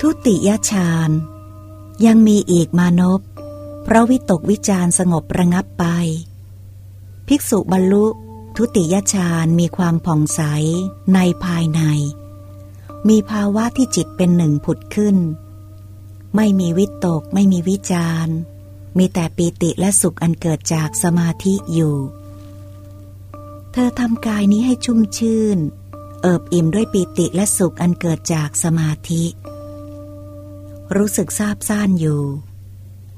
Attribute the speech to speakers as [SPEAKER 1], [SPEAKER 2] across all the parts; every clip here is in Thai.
[SPEAKER 1] ทุติยฌานยังมีอีกมานพเพราะวิตกวิจารสงบระงับไป ภิกษุบรรลุ ทุติยฌานมีความผ่องใสในภายใน มีภาวะที่จิตเป็นหนึ่งผุดขึ้น ไม่มีวิตกไม่มีวิจารมีแต่ปีติและสุขอันเกิดจากสมาธิอยู่ เธอทำกายนี้ให้ชุ่มชื่น เอิบอิ่มด้วยปีติและสุขอันเกิดจากสมาธิ รู้สึกซาบซ่านอยู่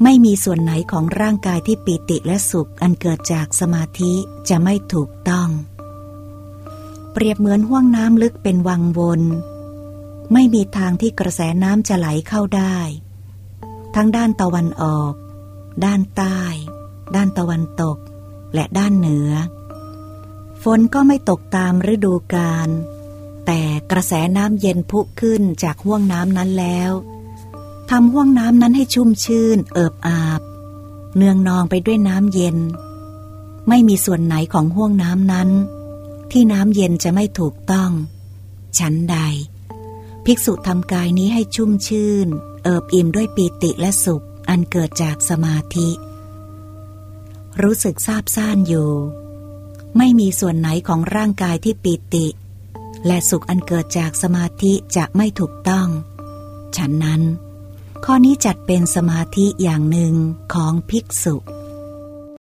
[SPEAKER 1] ไม่มีส่วนไหนของร่างกายที่ปีติและสุขอันเกิดจากสมาธิจะไม่ถูกต้อง เปรียบเหมือนห้วงน้ำลึกเป็นวังวน ไม่มีทางที่กระแสน้ำจะไหลเข้าได้ ทั้งด้านตะวันออก ด้านใต้ ด้านตะวันตก และด้านเหนือ ฝนก็ไม่ตกตามฤดูกาลแต่กระแสน้ำเย็นพุขึ้นจากห้วงน้ำนั้นแล้ว ทำห้วงน้ำนั้นให้ชุ่มชื่น เอิบอาบ เนืองนองไปด้วยน้ำเย็น ไม่มีส่วนไหนของห้วงน้ำนั้น ที่น้ำเย็นจะไม่ถูกต้อง ชั้นใด ภิกษุทำกายนี้ให้ชุ่มชื่น เอิบอิ่มด้วยปีติและสุข อันเกิดจากสมาธิ รู้สึกซาบซ่านอยู่ ไม่มีส่วนไหนของร่างกายที่ปีติ และสุขอันเกิดจากสมาธิจะไม่ถูกต้อง ฉันนั้น ข้อนี้จัดเป็นสมาธิอย่างหนึ่งของภิกษุ